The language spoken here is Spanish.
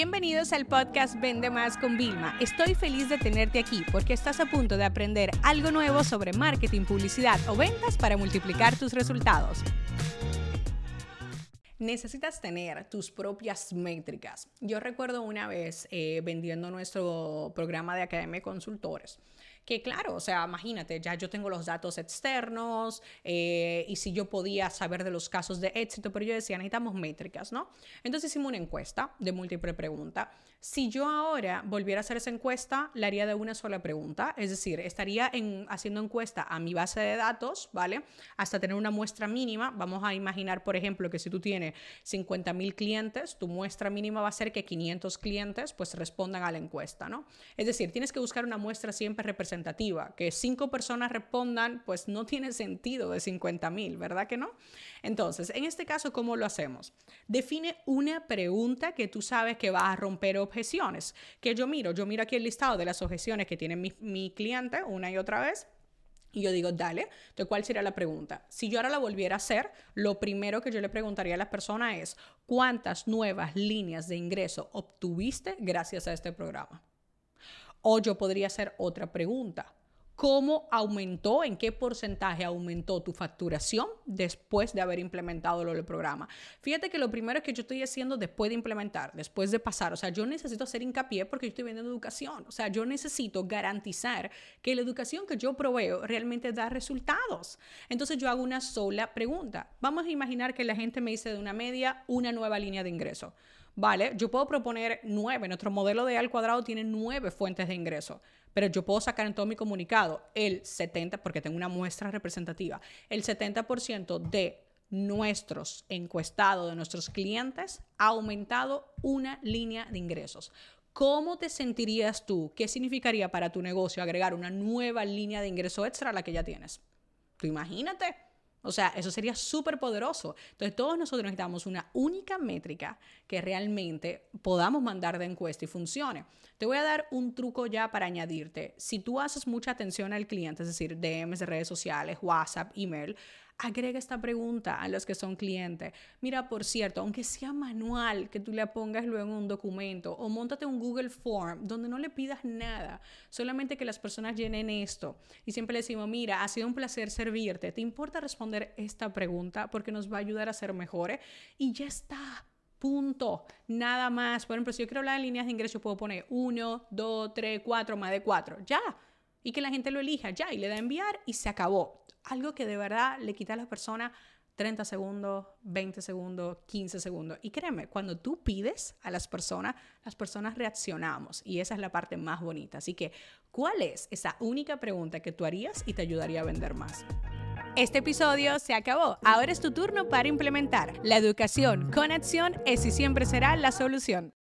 Bienvenidos al podcast Vende Más con Vilma. Estoy feliz de tenerte aquí porque estás a punto de aprender algo nuevo sobre marketing, publicidad o ventas para multiplicar tus resultados. Necesitas tener tus propias métricas. Yo recuerdo una vez eh, vendiendo nuestro programa de Academia de Consultores que claro, o sea, imagínate, ya yo tengo los datos externos eh, y si yo podía saber de los casos de éxito, pero yo decía, necesitamos métricas, ¿no? Entonces hicimos una encuesta de múltiple pregunta. Si yo ahora volviera a hacer esa encuesta, la haría de una sola pregunta, es decir, estaría en, haciendo encuesta a mi base de datos, ¿vale? Hasta tener una muestra mínima. Vamos a imaginar, por ejemplo, que si tú tienes 50 mil clientes, tu muestra mínima va a ser que 500 clientes pues respondan a la encuesta, ¿no? Es decir, tienes que buscar una muestra siempre representativa que cinco personas respondan, pues no tiene sentido de 50 mil, ¿verdad que no? Entonces, en este caso, ¿cómo lo hacemos? Define una pregunta que tú sabes que va a romper objeciones. Que yo miro, yo miro aquí el listado de las objeciones que tiene mi, mi cliente una y otra vez. Y yo digo, dale, entonces, ¿cuál sería la pregunta? Si yo ahora la volviera a hacer, lo primero que yo le preguntaría a las personas es, ¿cuántas nuevas líneas de ingreso obtuviste gracias a este programa? O yo podría hacer otra pregunta. ¿Cómo aumentó, en qué porcentaje aumentó tu facturación después de haber implementado del programa? Fíjate que lo primero que yo estoy haciendo después de implementar, después de pasar, o sea, yo necesito hacer hincapié porque yo estoy vendiendo educación, o sea, yo necesito garantizar que la educación que yo proveo realmente da resultados. Entonces yo hago una sola pregunta. Vamos a imaginar que la gente me dice de una media una nueva línea de ingreso. Vale, yo puedo proponer nueve. Nuestro modelo de al cuadrado tiene nueve fuentes de ingreso, pero yo puedo sacar en todo mi comunicado el 70, porque tengo una muestra representativa, el 70% de nuestros encuestados, de nuestros clientes, ha aumentado una línea de ingresos. ¿Cómo te sentirías tú? ¿Qué significaría para tu negocio agregar una nueva línea de ingreso extra a la que ya tienes? Tú imagínate. O sea, eso sería súper poderoso. Entonces, todos nosotros necesitamos una única métrica que realmente podamos mandar de encuesta y funcione. Te voy a dar un truco ya para añadirte. Si tú haces mucha atención al cliente, es decir, DMs de redes sociales, WhatsApp, email, agrega esta pregunta a los que son clientes. Mira, por cierto, aunque sea manual, que tú le pongas luego un documento o montate un Google Form donde no le pidas nada, solamente que las personas llenen esto. Y siempre le decimos, mira, ha sido un placer servirte. ¿Te importa responder esta pregunta? Porque nos va a ayudar a ser mejores. Y ya está. Punto. Nada más. Por ejemplo, si yo quiero hablar de líneas de ingreso, puedo poner uno, dos, tres, cuatro, más de cuatro. Ya. Y que la gente lo elija ya y le da enviar y se acabó algo que de verdad le quita a la persona 30 segundos, 20 segundos, 15 segundos. Y créeme, cuando tú pides a las personas, las personas reaccionamos y esa es la parte más bonita. Así que, ¿cuál es esa única pregunta que tú harías y te ayudaría a vender más? Este episodio se acabó. Ahora es tu turno para implementar. La educación con acción es y siempre será la solución.